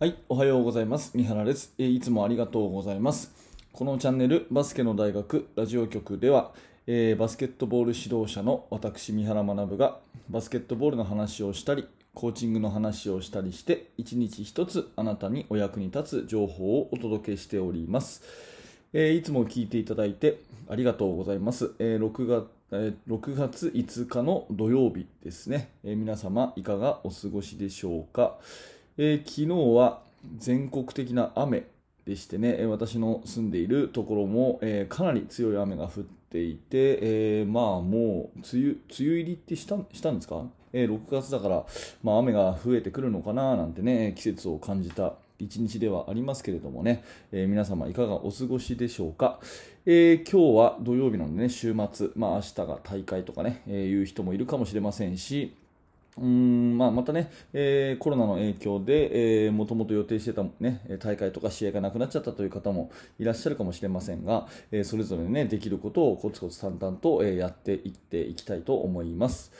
はい、おはようございます。三原です。えいつもありがとうございます。このチャンネル、バスケの大学ラジオ局では、えーバスケットボール指導者の私、三原学が、バスケットボールの話をしたり、コーチングの話をしたりして、一日一つあなたにお役に立つ情報をお届けしております。えーいつも聞いていただいてありがとうございます。えー6月え6月5日の土曜日ですね、え皆様いかがお過ごしでしょうか？えー昨日は全国的な雨でしてね、私の住んでいるところも、えーかなり強い雨が降っていて、えーまあもう梅雨梅雨入りってしたしたんですか、えー6月だから、まあ、雨が増えてくるのかななんてね、季節を感じた一日ではありますけれどもね、えー皆様いかがお過ごしでしょうか？えー今日は土曜日なのでね、週末、まあ明日が大会とかね、えーいう人もいるかもしれませんし、うんまあ、またね、えーコロナの影響で、えー、もともと予定してた、ね、大会とか試合がなくなっちゃったという方もいらっしゃるかもしれませんが、えーそれぞれ、ね、できることをコツコツ淡々と、えやっていっていきたいと思います。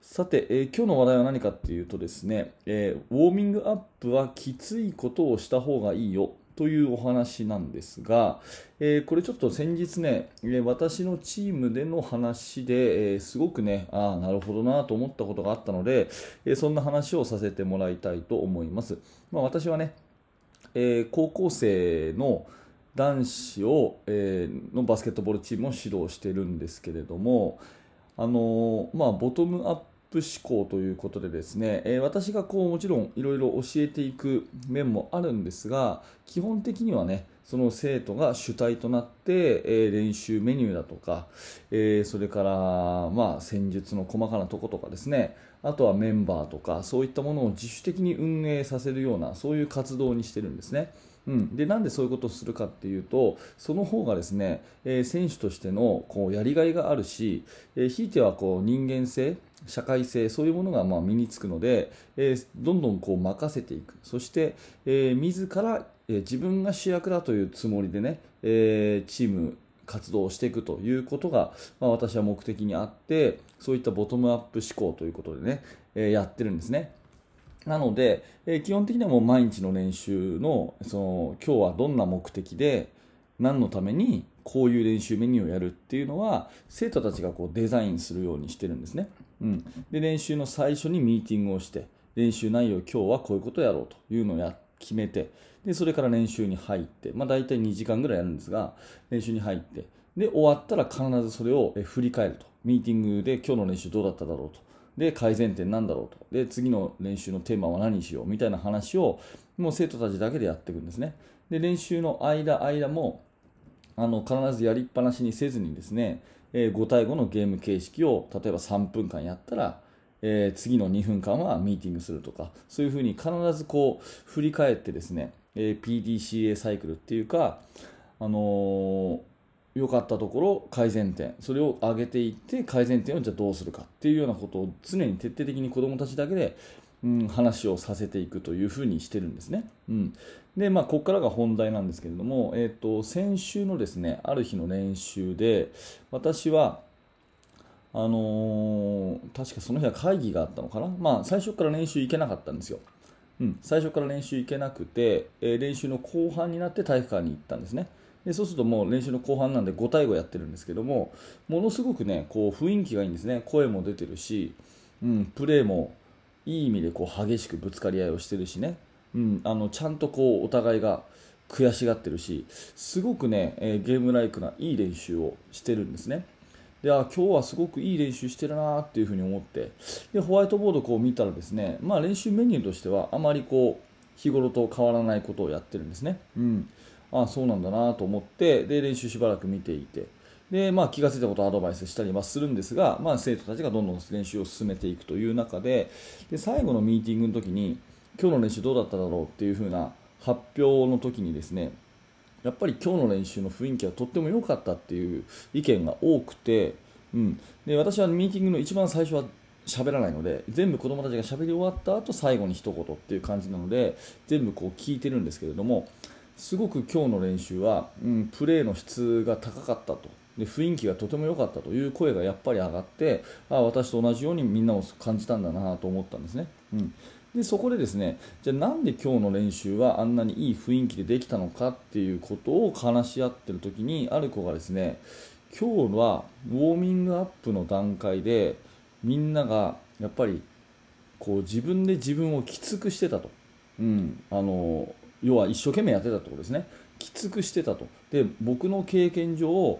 さて、えー今日の話題は何かっていうとですね、えウォーミングアップはきついことをした方がいいよというお話なんですが、えーこれちょっと先日ね、私のチームでの話で、えーすごくね、ああ、なるほどなと思ったことがあったので、えーそんな話をさせてもらいたいと思います。まあ、私はね、え高校生の男子を、えのバスケットボールチームを指導してるんですけれども、あのまあ、ボトムアップ思考ということでですね、え私がこうもちろんいろいろ教えていく面もあるんですが基本的にはねその生徒が主体となって、え練習メニューだとか、えそれから、まあ、戦術の細かなとことかですねあとはメンバーとかそういったものを自主的に運営させるようなそういう活動にしてるんですね。うん、でなんでそういうことをするかっていうとその方がですね、えー選手としてのこうやりがいがあるし、えーひいてはこう人間性社会性そういうものがまあ身につくので、えーどんどんこう任せていくそして、えー自ら、えー自分が主役だというつもりでね、えーチーム活動をしていくということが、まあ、私は目的にあってそういったボトムアップ思考ということでね、えーやってるんですね。なので、えー基本的にはもう毎日の練習のその今日はどんな目的で何のためにこういう練習メニューをやるっていうのは生徒たちがこうデザインするようにしてるんですね、うん、で練習の最初にミーティングをして練習内容今日はこういうことをやろうというのをや決めてでそれから練習に入って、まあ、大体2時間ぐらいやるんですが練習に入ってで終わったら必ずそれを振り返ると。ミーティングで今日の練習どうだっただろうと。で改善点なんだろうと。で次の練習のテーマは何にしようみたいな話をもう生徒たちだけでやっていくんですね。で練習の間間もあの必ずやりっぱなしにせずにですね、えー5対5のゲーム形式を例えば3分間やったら、え次の2分間はミーティングするとかそういうふうに必ずこう振り返ってですね、え PDCA サイクルっていうか、あのー良かったところ改善点それを上げていって改善点をじゃあどうするかっていうようなことを常に徹底的に子どもたちだけで、うん、話をさせていくというふうにしてるんですね。うん、でまあここからが本題なんですけれども、えー、と先週のですねある日の練習で私はあのー確かその日は会議があったのかな、まあ、最初から練習行けなかったんですよ。うん、最初から練習行けなくて、えー練習の後半になって体育館に行ったんですね。でそうするともう練習の後半なんで5対5やってるんですけどもものすごくねこう雰囲気がいいんですね声も出てるし、うん、プレーもいい意味でこう激しくぶつかり合いをしてるしね、うん、あのちゃんとこうお互いが悔しがってるしすごくね、えゲームライクないい練習をしてるんですね。であ今日はすごくいい練習してるなっていうふに思ってでホワイトボードこう見たらですね、まあ、練習メニューとしてはあまりこう日頃と変わらないことをやってるんですね。うん、あそうなんだなと思ってで練習しばらく見ていてで、まあ、気が付いたことをアドバイスしたりはするんですが、まあ、生徒たちがどんどん練習を進めていくという中でで最後のミーティングの時に今日の練習どうだっただろうっていう風な発表の時にですねやっぱり今日の練習の雰囲気はとっても良かったっていう意見が多くて、うん、で私はミーティングの一番最初は喋らないので全部子どもたちが喋り終わった後最後に一言っていう感じなので全部こう聞いてるんですけれどもすごく今日の練習は、うん、プレーの質が高かったと。で雰囲気がとても良かったという声がやっぱり上がってあ私と同じようにみんなも感じたんだなと思ったんですね。うん。でそこでですねじゃあなんで今日の練習はあんなにいい雰囲気でできたのかっていうことを話し合ってる時にある子がですね今日はウォーミングアップの段階でみんながやっぱりこう自分で自分をきつくしてたと、うん、あの要は一生懸命やってたってことですね。きつくしてたと。で僕の経験上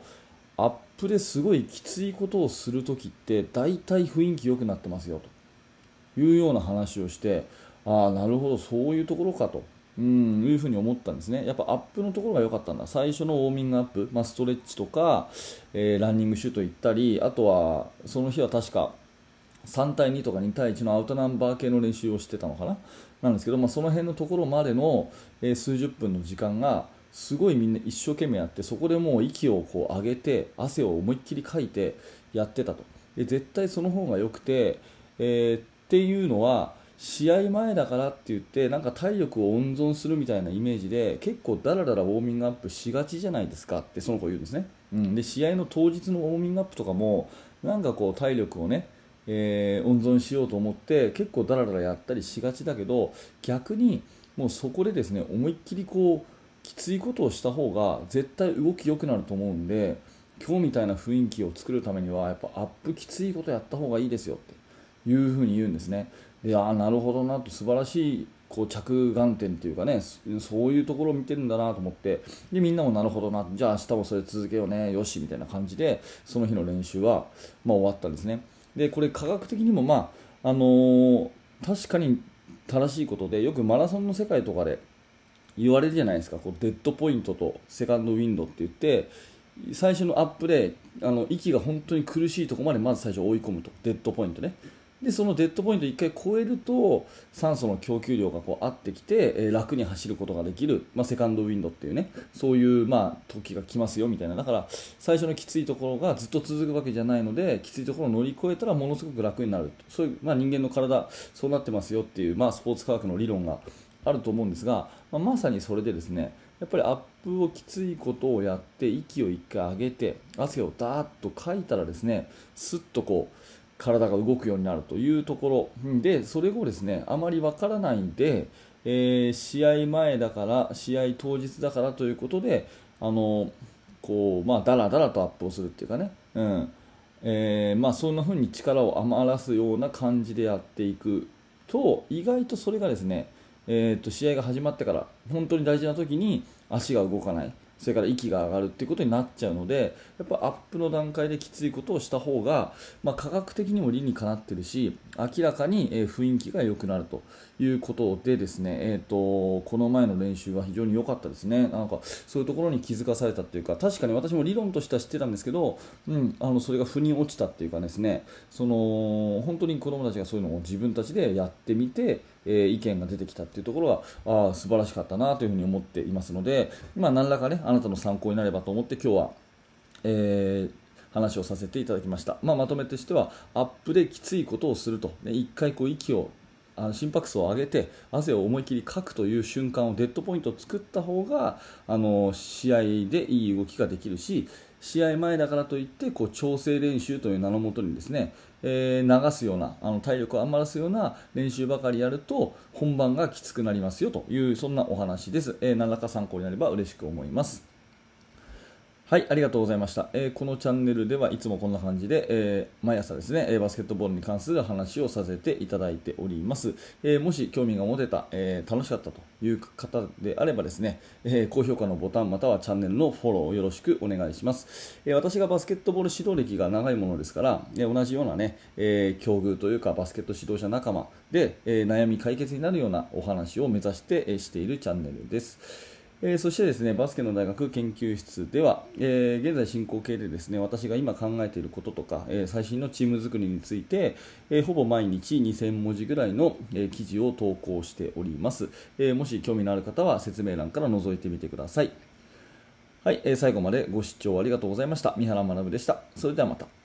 アップですごいきついことをするときって大体雰囲気良くなってますよと。いうような話をしてああなるほどそういうところかと。うんいうふうに思ったんですね。やっぱアップのところが良かったんだ。最初のウォーミングアップ、まあ、ストレッチとか、えー、ランニングシュート行ったりあとはその日は確か3対2とか2対1のアウトナンバー系の練習をしてたのかな。なんですけど、まあ、その辺のところまでの、えー、数十分の時間がすごいみんな一生懸命やってそこでもう息をこう上げて汗を思いっきりかいてやってたと。で絶対その方が良くて、えー、っていうのは試合前だからって言ってなんか体力を温存するみたいなイメージで結構だらだらウォーミングアップしがちじゃないですかってその子言うんですね、うん、で試合の当日のウォーミングアップとかもなんかこう体力をねえー、温存しようと思って結構だらだらやったりしがちだけど逆にもうそこでですね思いっきりこうきついことをした方が絶対動き良くなると思うんで今日みたいな雰囲気を作るためにはやっぱアップきついことやった方がいいですよっていうふうに言うんですね。いやなるほどなと素晴らしいこう着眼点というかねそういうところを見てるんだなと思ってでみんなもなるほどなじゃあ明日もそれ続けようねよしみたいな感じでその日の練習は、まあ、終わったんですねでこれ科学的にもまああのー、確かに正しいことでよくマラソンの世界とかで言われるじゃないですか。こうデッドポイントとセカンドウィンドって言って最初のアップであの息が本当に苦しいところまでまず最初追い込むと。デッドポイントね。でそのデッドポイントを1回超えると酸素の供給量がこう合ってきて、えー、楽に走ることができる、まあ、セカンドウィンドっていうね。そういう、まあ、時が来ますよみたいな。だから最初のきついところがずっと続くわけじゃないのできついところを乗り越えたらものすごく楽になる。そういう、まあ、人間の体そうなってますよっていう、まあ、スポーツ科学の理論があると思うんですが、まあ、まさにそれでですねやっぱりアップをきついことをやって息を1回上げて汗をダーッとかいたらですねすっとこう体が動くようになるというところ。でそれをですねあまりわからないんで、えー、試合前だから試合当日だからということであのこうまあだらだらとアップをするっていうかね、うん。えー、まあ、そんな風に力を余らすような感じでやっていくと意外とそれがですねえー、と試合が始まってから本当に大事な時に足が動かないそれから息が上がるっていうことになっちゃうのでやっぱアップの段階できついことをした方が、まあ、科学的にも理にかなってるし明らかに雰囲気が良くなるということでですね、えーと、この前の練習は非常に良かったですね。なんかそういうところに気づかされたというか確かに私も理論としては知ってたんですけど、うん、あのそれが腑に落ちたっていうかですね。その本当に子どもたちがそういうのを自分たちでやってみてえ意見が出てきたっていうところはあ素晴らしかったなというふうに思っていますので、まあ、何らかねあなたの参考になればと思って今日は、えー、話をさせていただきました、まあ、まとめとしてはアップできついことをすると、ね、1回こう息をあの心拍数を上げて汗を思い切りかくという瞬間をデッドポイントを作った方があの試合でいい動きができるし試合前だからといってこう調整練習という名のもとにですね、えー、流すようなあの体力を余らすような練習ばかりやると本番がきつくなりますよというそんなお話です、えー、何らか参考になれば嬉しく思います。はい、ありがとうございました。えー、このチャンネルではいつもこんな感じで、えー、毎朝ですね、えバスケットボールに関する話をさせていただいております。えー、もし興味が持てた、え楽しかったという方であればですね、え高評価のボタンまたはチャンネルのフォローをよろしくお願いします。え私がバスケットボール指導歴が長いものですから、え同じようなね、え境遇というかバスケット指導者仲間で、え悩み解決になるようなお話を目指して、えしているチャンネルです。えー、そしてですねバスケの大学研究室では、えー、現在進行形でですね私が今考えていることとか、えー、最新のチーム作りについて、えほぼ毎日2000文字ぐらいの、え記事を投稿しております、えもし興味のある方は説明欄から覗いてみてください。はい、え最後までご視聴ありがとうございました。三原学でした。それではまた。